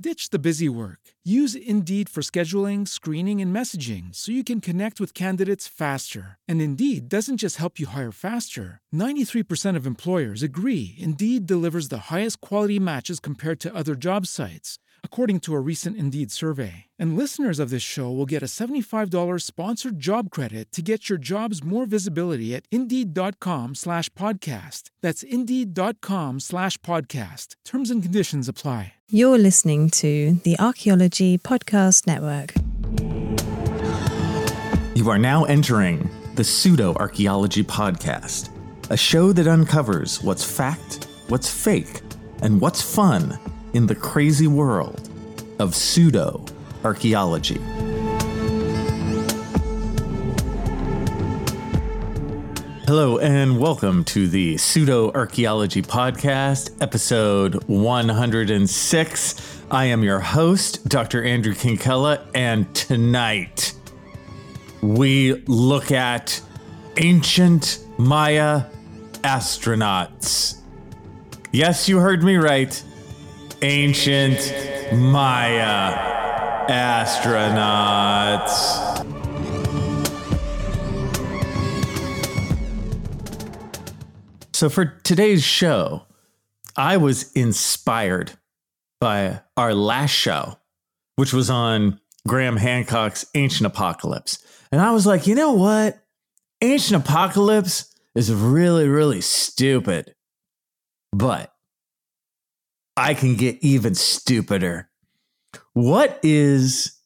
Ditch the busy work. Use Indeed for scheduling, screening, and messaging so you can connect with candidates faster. And Indeed doesn't just help you hire faster. 93% of employers agree Indeed delivers the highest quality matches compared to other job sites, according to a recent Indeed survey. And listeners of this show will get a $75 sponsored job credit to get your jobs more visibility at Indeed.com slash podcast. That's Indeed.com slash podcast. Terms and conditions apply. You're listening to the Archaeology Podcast Network. You are now entering the Pseudo Archaeology Podcast, a show that uncovers what's fact, what's fake, and what's fun in the crazy world of pseudo archaeology. Hello, and welcome to the Pseudo Archaeology Podcast, episode 106. I am your host, Dr. Andrew Kinkella, and tonight we look at ancient Maya astronauts. Yes, you heard me right. Ancient Maya astronauts. So, for today's show, I was inspired by our last show, which was on Graham Hancock's Ancient Apocalypse. And I was like, you know what? Ancient Apocalypse is really, really stupid. But I can get even stupider. What is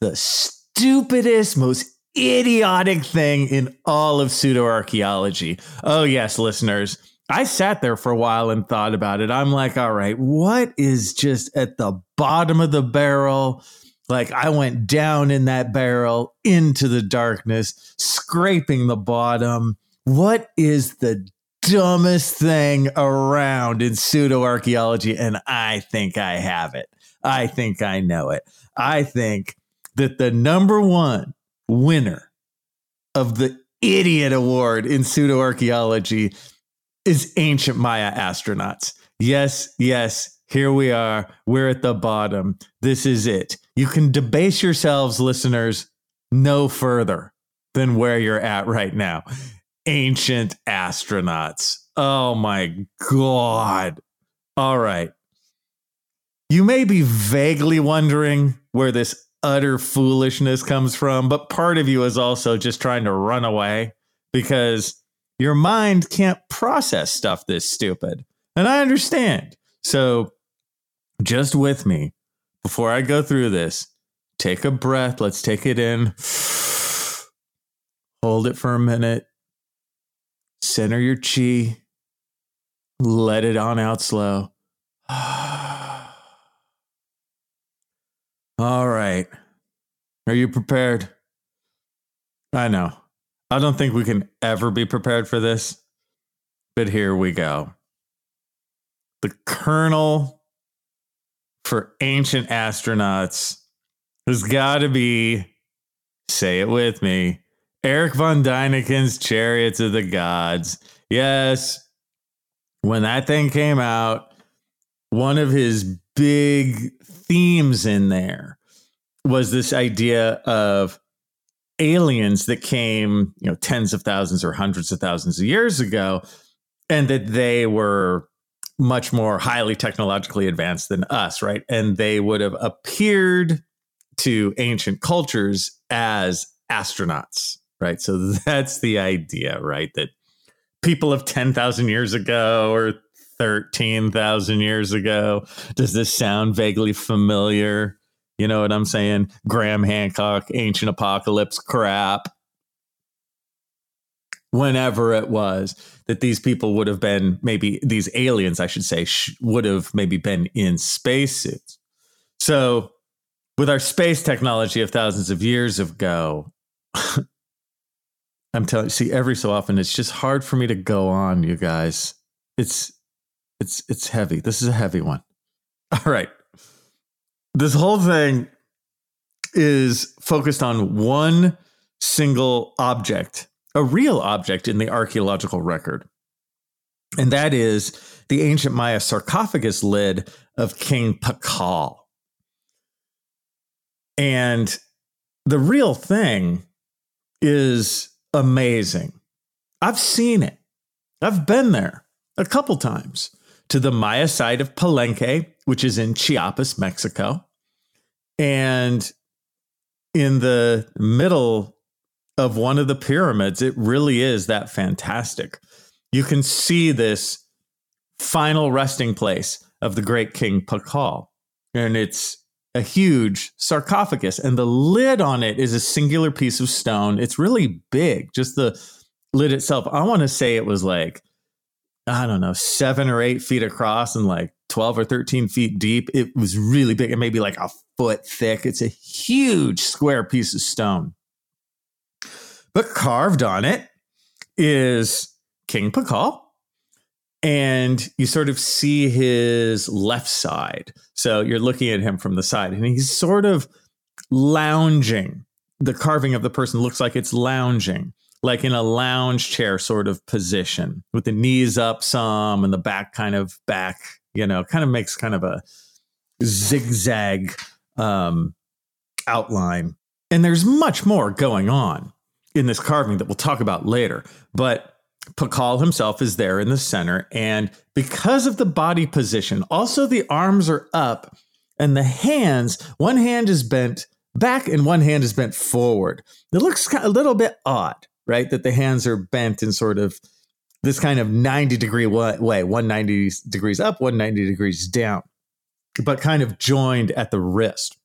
the stupidest, most idiotic thing in all of pseudo archaeology? Oh, yes, listeners. I sat there for a while and thought about it. I'm like, all right, what is just at the bottom of the barrel? Like, I went down in that barrel into the darkness, scraping the bottom. What is the dumbest thing around in pseudo archaeology? And I think I have it. I think I know it. I think that the number one winner of the idiot award in pseudo archaeology is ancient Maya astronauts. Yes, yes, here we are. We're at the bottom. This is it. You can debase yourselves, listeners, no further than where you're at right now. Ancient astronauts. Oh my God. All right. You may be vaguely wondering where this utter foolishness comes from, but part of you is also just trying to run away because your mind can't process stuff this stupid. And I understand. So just with me before I go through this, take a breath. Let's take it in. Hold it for a minute. Center your chi. Let it on out slow. All right. Are you prepared? I know. I don't think we can ever be prepared for this, but here we go. The kernel for ancient astronauts has got to be, say it with me, Erich von Däniken's Chariots of the Gods. Yes, when that thing came out, one of his big themes in there was this idea of aliens that came, you know, tens of thousands or hundreds of thousands of years ago, and that they were much more highly technologically advanced than us, right? And they would have appeared to ancient cultures as astronauts, right? So that's the idea, right? That people of 10,000 years ago or 13,000 years ago. Does this sound vaguely familiar? You know what I'm saying? Graham Hancock, ancient apocalypse crap. Whenever it was that these people would have been, maybe these aliens, I should say, sh- would have maybe been in spacesuits. So, with our space technology of thousands of years ago, I'm telling you, see, every so often it's just hard for me to go on, you guys. It's it's it's heavy. This is a heavy one. All right. This whole thing is focused on one single object, a real object in the archaeological record. And that is the ancient Maya sarcophagus lid of King Pakal. And the real thing is amazing. I've seen it. I've been there a couple times to the Maya site of Palenque, which is in Chiapas, Mexico. And in the middle of one of the pyramids, it really is that fantastic. You can see this final resting place of the great king Pakal. And it's a huge sarcophagus, and the lid on it is a singular piece of stone. It's really big, just the lid itself. I want to say it was like, I don't know, seven or eight feet across and like 12 or 13 feet deep. It was really big. It may be like a foot thick. It's a huge square piece of stone. But carved on it is King Pakal and you sort of see his left side. So you're looking at him from the side, and he's sort of lounging. The carving of the person looks like it's lounging, like in a lounge chair sort of position, with the knees up some and the back kind of back, you know, kind of makes kind of a zigzag um, outline. And there's much more going on in this carving that we'll talk about later. But Pakal himself is there in the center. And because of the body position, also the arms are up and the hands, one hand is bent back and one hand is bent forward. It looks a little bit odd, right? That the hands are bent in sort of this kind of 90 degree way, 190 degrees up, 190 degrees down, but kind of joined at the wrist.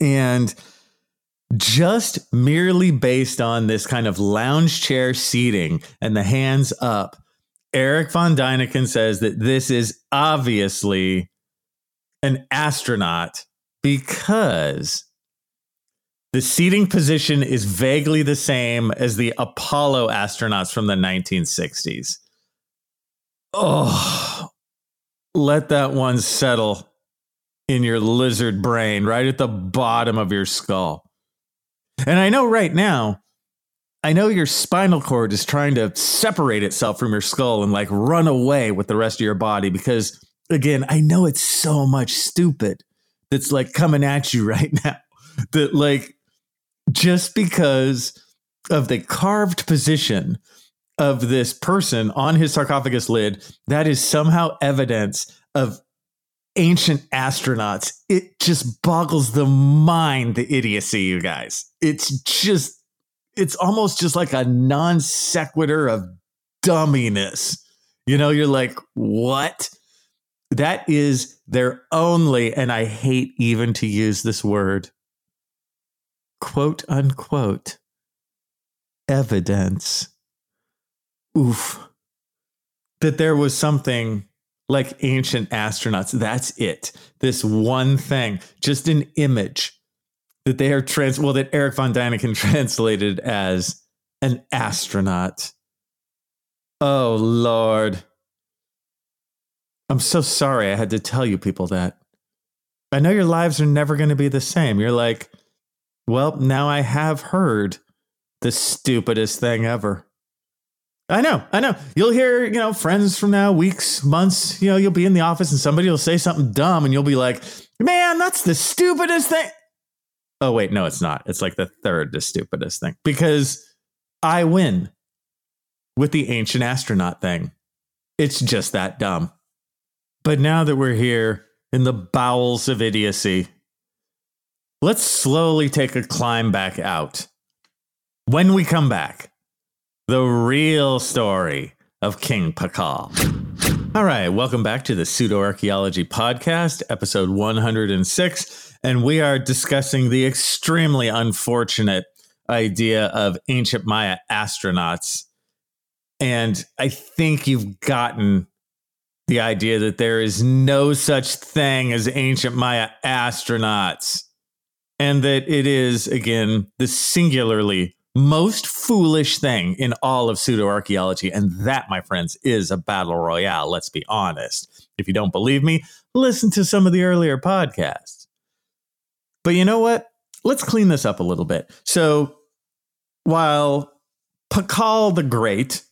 And just merely based on this kind of lounge chair seating and the hands up, Erich von Däniken says that this is obviously an astronaut because the seating position is vaguely the same as the Apollo astronauts from the 1960s. Oh, let that one settle in your lizard brain, right at the bottom of your skull. And I know right now, I know your spinal cord is trying to separate itself from your skull and like run away with the rest of your body because, again, I know it's so much stupid that's like coming at you right now. That, like, just because of the carved position of this person on his sarcophagus lid, that is somehow evidence of ancient astronauts. It just boggles the mind, the idiocy, you guys. It's just, it's almost just like a non sequitur of dumminess. You know, you're like, what? That is their only, and I hate even to use this word, quote unquote, evidence. Oof. That there was something like ancient astronauts. That's it. This one thing, just an image that they are trans well that Erich von Däniken translated as an astronaut. Oh Lord. I'm so sorry I had to tell you people that. I know your lives are never going to be the same. You're like, well, now I have heard the stupidest thing ever. I know, I know. You'll hear, you know, friends from now, weeks, months, you know, you'll be in the office and somebody will say something dumb and you'll be like, man, that's the stupidest thing. Oh, wait, no, it's not. It's like the third the stupidest thing because I win with the ancient astronaut thing. It's just that dumb. But now that we're here in the bowels of idiocy, let's slowly take a climb back out. When we come back, the real story of King Pakal. All right, welcome back to the Pseudo Archaeology Podcast, episode 106. And we are discussing the extremely unfortunate idea of ancient Maya astronauts. And I think you've gotten the idea that there is no such thing as ancient Maya astronauts, and that it is, again, the singularly most foolish thing in all of pseudo archaeology. And that, my friends, is a battle royale. Let's be honest. If you don't believe me, listen to some of the earlier podcasts. But you know what? Let's clean this up a little bit. So while Pakal the Great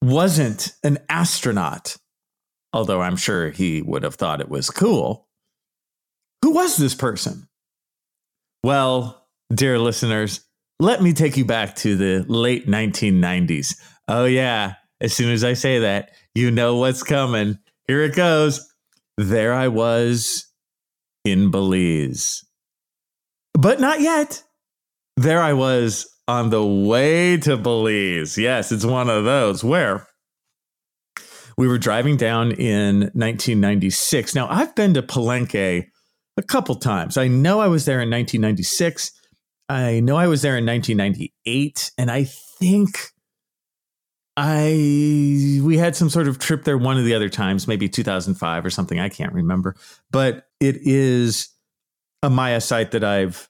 wasn't an astronaut, although I'm sure he would have thought it was cool, who was this person? Well, dear listeners, let me take you back to the late 1990s. Oh, yeah. As soon as I say that, you know what's coming. Here it goes. There I was in Belize. But not yet. There I was on the way to Belize. Yes, it's one of those where we were driving down in 1996. Now, I've been to Palenque a couple times. I know I was there in 1996. I know I was there in 1998, and I think I we had some sort of trip there one of the other times, maybe 2005 or something. I can't remember, but it is a Maya site that I've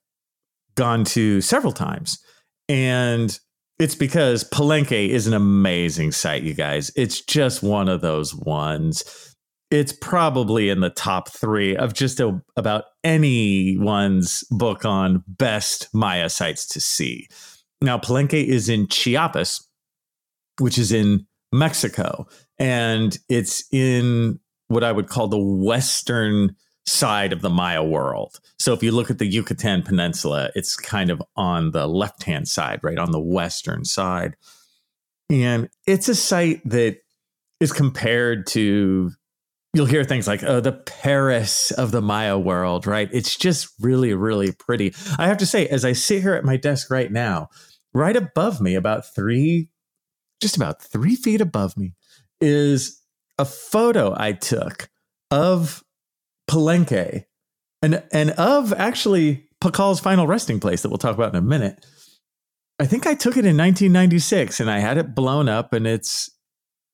gone to several times, and it's because Palenque is an amazing site, you guys. It's just one of those ones it's probably in the top three of just a, about anyone's book on best Maya sites to see. Now, Palenque is in Chiapas, which is in Mexico, and it's in what I would call the western side of the Maya world. So if you look at the Yucatan Peninsula, it's kind of on the left hand side, right on the western side. And it's a site that is compared to you'll hear things like, oh, the Paris of the Maya world, right? It's just really, really pretty. I have to say, as I sit here at my desk right now, right above me, about three, just about three feet above me, is a photo I took of Palenque and, and of actually Pakal's final resting place that we'll talk about in a minute. I think I took it in 1996 and I had it blown up and it's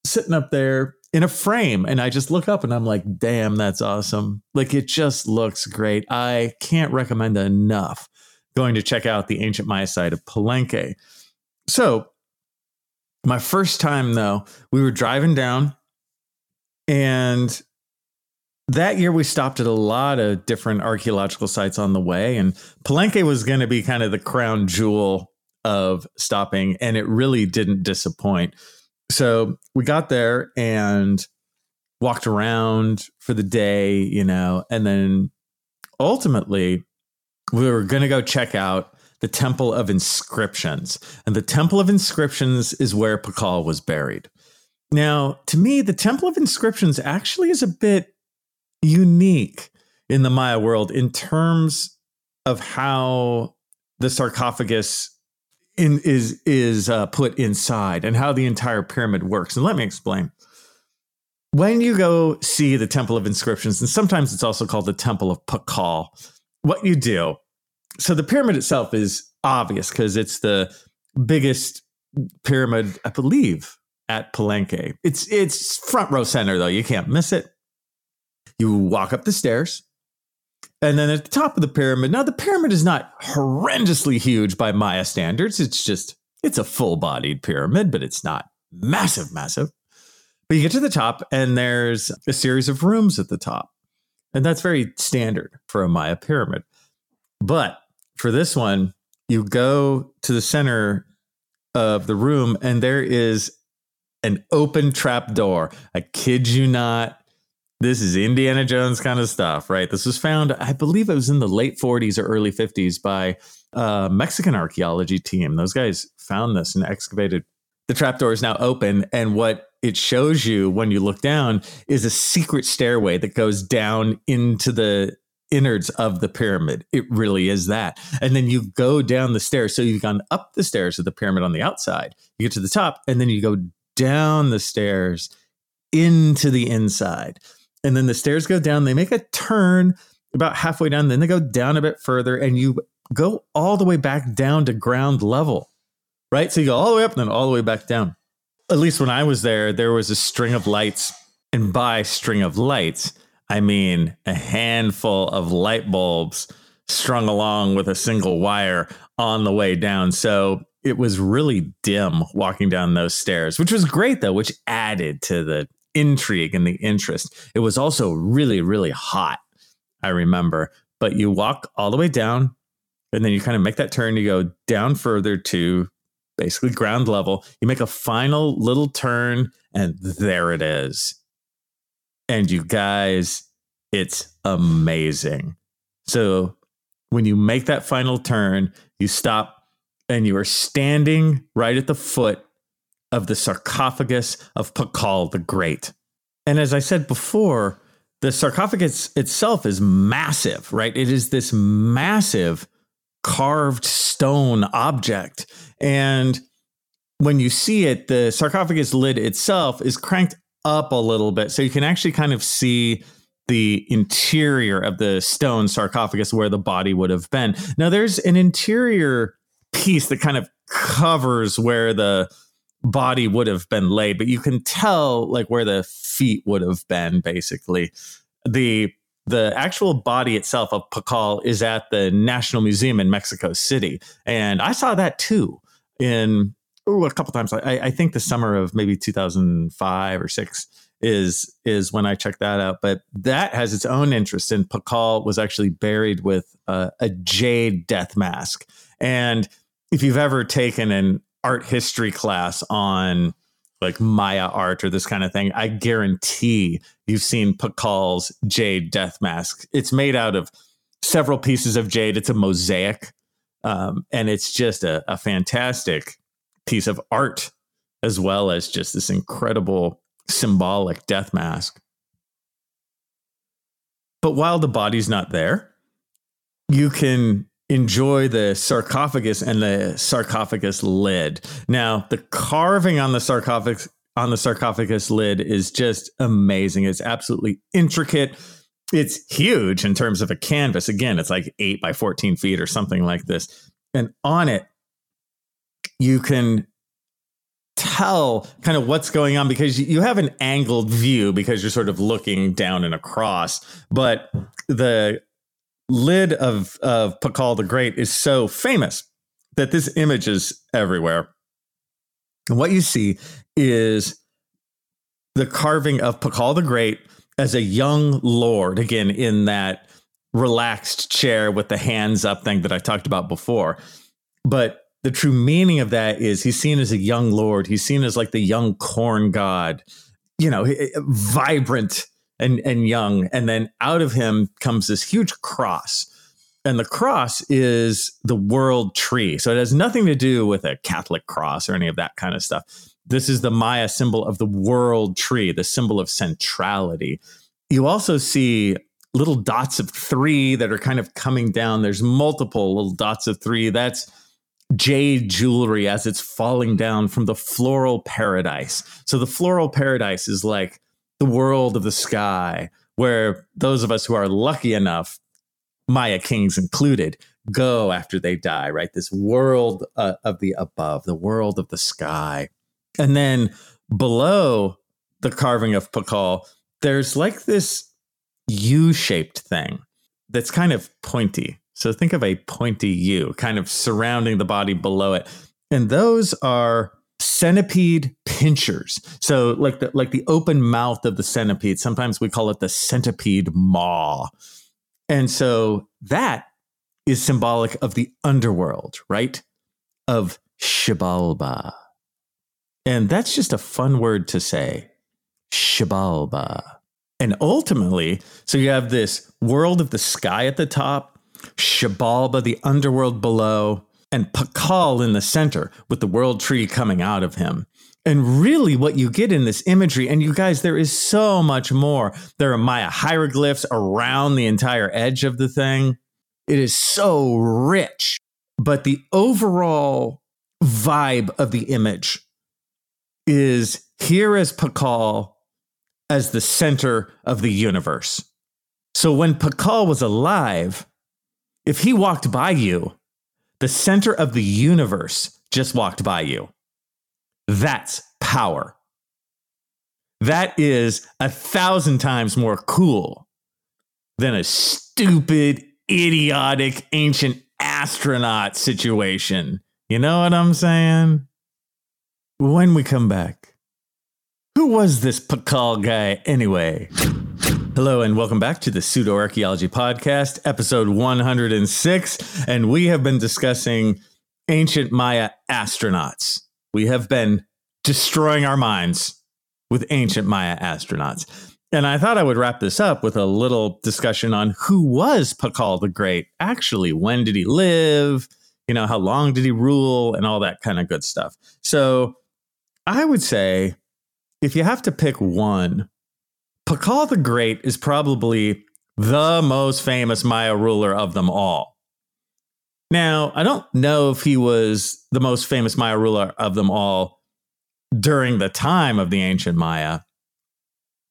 sitting up there in a frame and I just look up and I'm like, damn, that's awesome. Like it just looks great. I can't recommend enough going to check out the ancient Maya site of Palenque. So, my first time though, we were driving down and that year we stopped at a lot of different archaeological sites on the way and Palenque was going to be kind of the crown jewel of stopping and it really didn't disappoint so we got there and walked around for the day, you know, and then ultimately we were going to go check out the Temple of Inscriptions. And the Temple of Inscriptions is where Pakal was buried. Now, to me, the Temple of Inscriptions actually is a bit unique in the Maya world in terms of how the sarcophagus in, is is uh, put inside and how the entire pyramid works. And let me explain. When you go see the Temple of Inscriptions, and sometimes it's also called the Temple of Pakal, what you do. So the pyramid itself is obvious because it's the biggest pyramid, I believe, at Palenque. It's it's front row center though. You can't miss it. You walk up the stairs and then at the top of the pyramid, now the pyramid is not horrendously huge by Maya standards. It's just, it's a full bodied pyramid, but it's not massive, massive. But you get to the top, and there's a series of rooms at the top. And that's very standard for a Maya pyramid. But for this one, you go to the center of the room, and there is an open trap door. I kid you not. This is Indiana Jones kind of stuff, right? This was found, I believe it was in the late 40s or early 50s by a Mexican archaeology team. Those guys found this and excavated. The trapdoor is now open. And what it shows you when you look down is a secret stairway that goes down into the innards of the pyramid. It really is that. And then you go down the stairs. So you've gone up the stairs of the pyramid on the outside. You get to the top, and then you go down the stairs into the inside and then the stairs go down. They make a turn about halfway down, then they go down a bit further, and you go all the way back down to ground level, right? So you go all the way up and then all the way back down. At least when I was there, there was a string of lights And by string of lights, I mean a handful of light bulbs strung along with a single wire on the way down. So it was really dim walking down those stairs, which was great though, which added to the intrigue and the interest. It was also really, really hot, I remember. But you walk all the way down and then you kind of make that turn, you go down further to basically ground level. You make a final little turn, and there it is. And you guys, it's amazing. So when you make that final turn, you stop and you are standing right at the foot of the sarcophagus of Pakal the Great. And as I said before, the sarcophagus itself is massive, right? It is this massive carved stone object. And when you see it, the sarcophagus lid itself is cranked up a little bit. So you can actually kind of see the interior of the stone sarcophagus where the body would have been. Now, there's an interior piece that kind of covers where the body would have been laid, but you can tell like where the feet would have been basically. The the actual body itself of Pakal is at the National Museum in Mexico City. And I saw that too in ooh, a couple times. I, I think the summer of maybe 2005 or six is is when I checked that out. But that has its own interest. And Pakal was actually buried with a jade death mask. And if you've ever taken an art history class on like Maya art or this kind of thing, I guarantee you've seen Pakal's jade death mask. It's made out of several pieces of jade. It's a mosaic, um, and it's just a, a fantastic piece of art as well as just this incredible symbolic death mask. But while the body's not there, you can enjoy the sarcophagus and the sarcophagus lid. Now, the carving on the sarcophagus on the sarcophagus lid is just amazing. It's absolutely intricate. It's huge in terms of a canvas. Again, it's like eight by 14 feet or something like this. And on it, you can tell kind of what's going on because you have an angled view because you're sort of looking down and across. But the lid of of Pakal the Great is so famous that this image is everywhere. And what you see is the carving of Pakal the Great as a young lord, again, in that relaxed chair with the hands up thing that I talked about before. But the true meaning of that is he's seen as a young lord. He's seen as like the young corn god, you know, vibrant and and young. And then out of him comes this huge cross. And the cross is the world tree. So it has nothing to do with a catholic cross or any of that kind of stuff. This is the maya symbol of the world tree the symbol of centrality. You also see little dots of 3 that are kind of coming down. There's multiple little dots of 3 that's jade jewelry as it's falling down from the floral paradise. So the floral paradise is like the world of the sky, where those of us who are lucky enough, Maya kings included, go after they die, right? This world uh, of the above, the world of the sky. And then below the carving of Pakal, there's like this U shaped thing that's kind of pointy. So think of a pointy U kind of surrounding the body below it. And those are centipede pinchers. So like the like the open mouth of the centipede, sometimes we call it the centipede maw. And so that is symbolic of the underworld, right? Of Xibalba. And that's just a fun word to say. Xibalba. And ultimately, so you have this world of the sky at the top, Xibalba, the underworld below, and Pakal in the center with the world tree coming out of him. And really, what you get in this imagery, and you guys, there is so much more. There are Maya hieroglyphs around the entire edge of the thing. It is so rich. But the overall vibe of the image is here is Pakal as the center of the universe. So when Pakal was alive, if he walked by you, the center of the universe just walked by you. That's power. that is a thousand times more cool than a stupid, idiotic, ancient astronaut situation. You know what I'm saying? When we come back, who was this Pakal guy anyway? Hello and welcome back to the Pseudo Archaeology Podcast, episode 106. And we have been discussing ancient Maya astronauts. We have been destroying our minds with ancient Maya astronauts. And I thought I would wrap this up with a little discussion on who was Pakal the Great actually. When did he live? You know, how long did he rule and all that kind of good stuff. So I would say if you have to pick one, Pakal the Great is probably the most famous Maya ruler of them all. Now, I don't know if he was the most famous Maya ruler of them all during the time of the ancient Maya,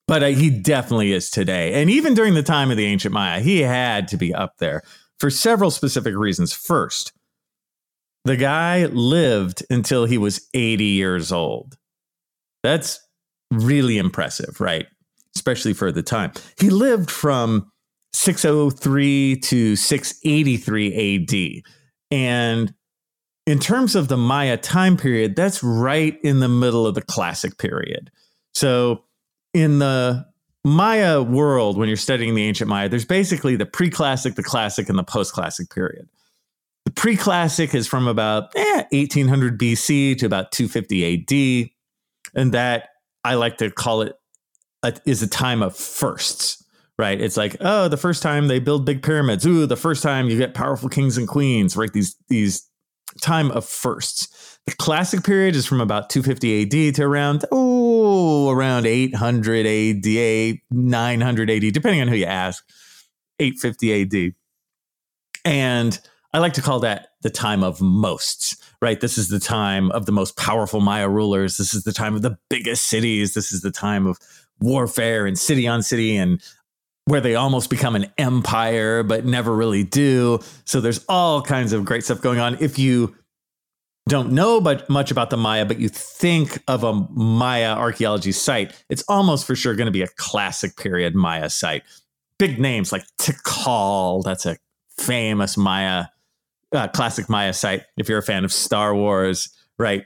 but uh, he definitely is today. And even during the time of the ancient Maya, he had to be up there for several specific reasons. First, the guy lived until he was 80 years old. That's really impressive, right? Especially for the time. He lived from 603 to 683 AD. And in terms of the Maya time period, that's right in the middle of the classic period. So in the Maya world, when you're studying the ancient Maya, there's basically the pre classic, the classic, and the post classic period. The pre classic is from about eh, 1800 BC to about 250 AD. And that I like to call it a, is a time of firsts, right? It's like, oh, the first time they build big pyramids. Ooh, the first time you get powerful kings and queens, right? These, these time of firsts. The classic period is from about 250 AD to around, oh, around 800 AD, 900 AD, depending on who you ask, 850 AD. And I like to call that the time of mosts, right? This is the time of the most powerful Maya rulers. This is the time of the biggest cities. This is the time of warfare and city on city and where they almost become an empire but never really do. So there's all kinds of great stuff going on. If you don't know but much about the Maya, but you think of a Maya archaeology site, it's almost for sure going to be a classic period Maya site. Big names like Tikal, that's a famous Maya, uh, classic Maya site. If you're a fan of Star Wars, right?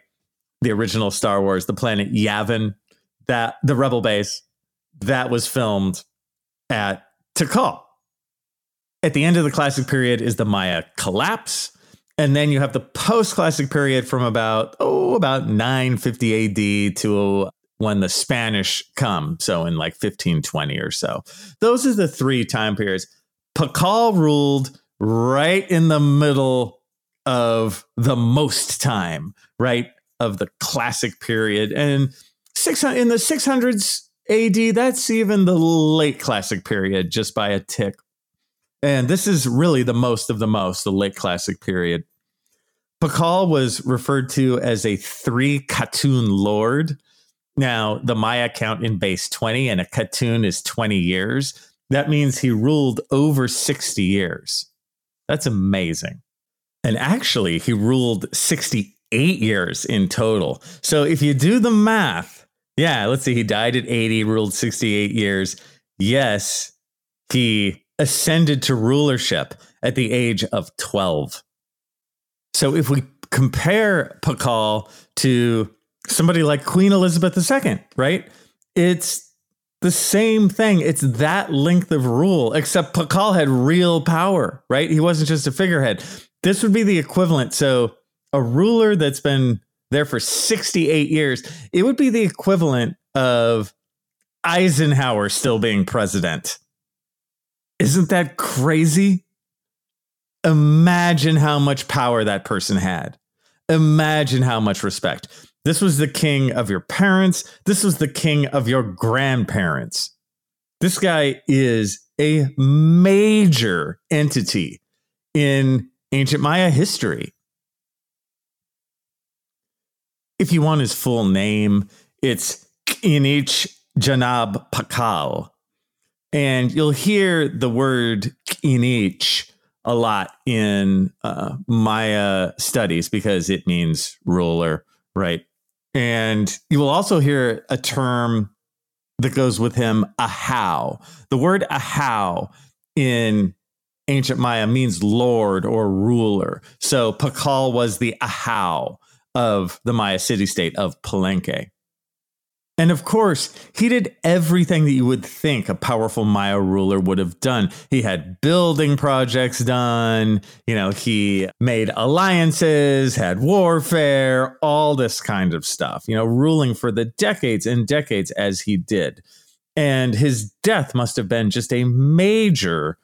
The original Star Wars, the planet Yavin, that the rebel base, that was filmed at Tikal. At the end of the classic period is the Maya collapse. And then you have the post classic period from about, oh, about 950 AD to when the Spanish come. So in like 1520 or so. Those are the three time periods. Pakal ruled right in the middle of the most time, right? Of the classic period. And six, in the 600s, AD, that's even the late classic period just by a tick. And this is really the most of the most, the late classic period. Pakal was referred to as a three katun lord. Now, the Maya count in base 20, and a katun is 20 years. That means he ruled over 60 years. That's amazing. And actually, he ruled 68 years in total. So if you do the math, yeah, let's see. He died at 80, ruled 68 years. Yes, he ascended to rulership at the age of 12. So if we compare Pakal to somebody like Queen Elizabeth II, right? It's the same thing. It's that length of rule, except Pakal had real power, right? He wasn't just a figurehead. This would be the equivalent. So a ruler that's been there for 68 years, it would be the equivalent of Eisenhower still being president. Isn't that crazy? Imagine how much power that person had. Imagine how much respect. This was the king of your parents. This was the king of your grandparents. This guy is a major entity in ancient Maya history if you want his full name, it's Inich Janab Pakal. And you'll hear the word Inich a lot in uh, Maya studies because it means ruler, right? And you will also hear a term that goes with him, Ahau. The word Ahau in ancient Maya means lord or ruler. So Pakal was the Ahau of the Maya city state of Palenque. And of course, he did everything that you would think a powerful Maya ruler would have done. He had building projects done, you know, he made alliances, had warfare, all this kind of stuff, you know, ruling for the decades and decades as he did. And his death must have been just a major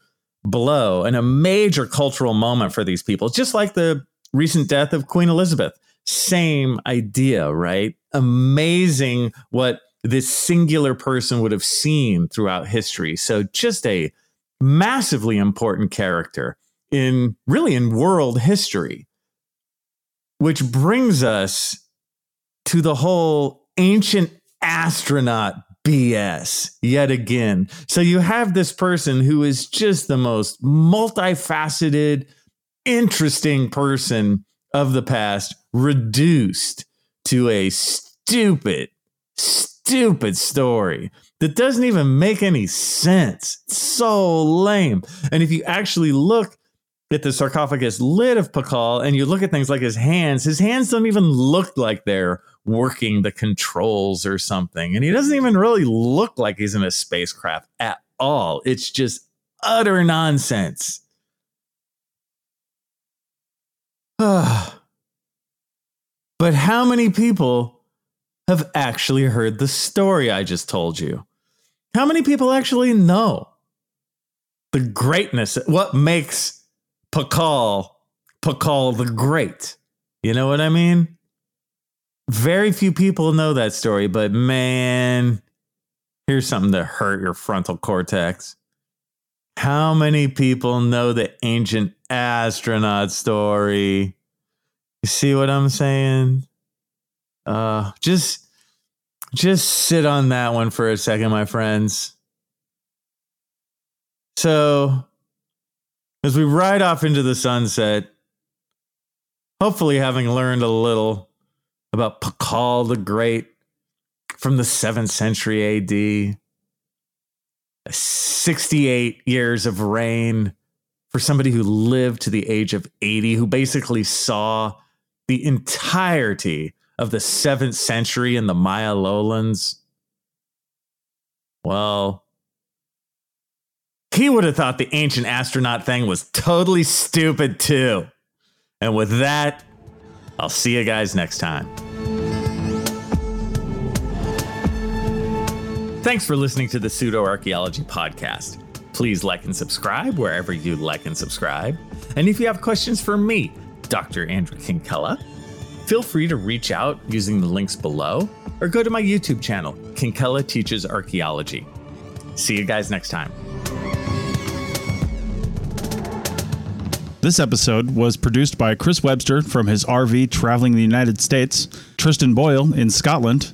blow and a major cultural moment for these people, just like the recent death of Queen Elizabeth. Same idea, right? Amazing what this singular person would have seen throughout history. So, just a massively important character in really in world history, which brings us to the whole ancient astronaut BS yet again. So you have this person who is just the most multifaceted, interesting person of the past reduced to a stupid, stupid story that doesn't even make any sense. It's so lame. And if you actually look at the sarcophagus lid of Pakal and you look at things like his hands, his hands don't even look like they're working the controls or something. And he doesn't even really look like he's in a spacecraft at all. It's just utter nonsense. but how many people have actually heard the story I just told you? How many people actually know the greatness, what makes Pakal Pakal the Great? You know what I mean? Very few people know that story, but man, here's something to hurt your frontal cortex. How many people know the ancient astronaut story? You see what I'm saying? Uh just just sit on that one for a second, my friends. So, as we ride off into the sunset, hopefully having learned a little about Pakal the Great from the 7th century AD. 68 years of reign for somebody who lived to the age of 80, who basically saw the entirety of the 7th century in the Maya lowlands. Well, he would have thought the ancient astronaut thing was totally stupid too. And with that, I'll see you guys next time. Thanks for listening to the Pseudo Archaeology Podcast. Please like and subscribe wherever you like and subscribe. And if you have questions for me, Dr. Andrew Kinkella, feel free to reach out using the links below or go to my YouTube channel, Kinkella Teaches Archaeology. See you guys next time. This episode was produced by Chris Webster from his RV traveling the United States, Tristan Boyle in Scotland,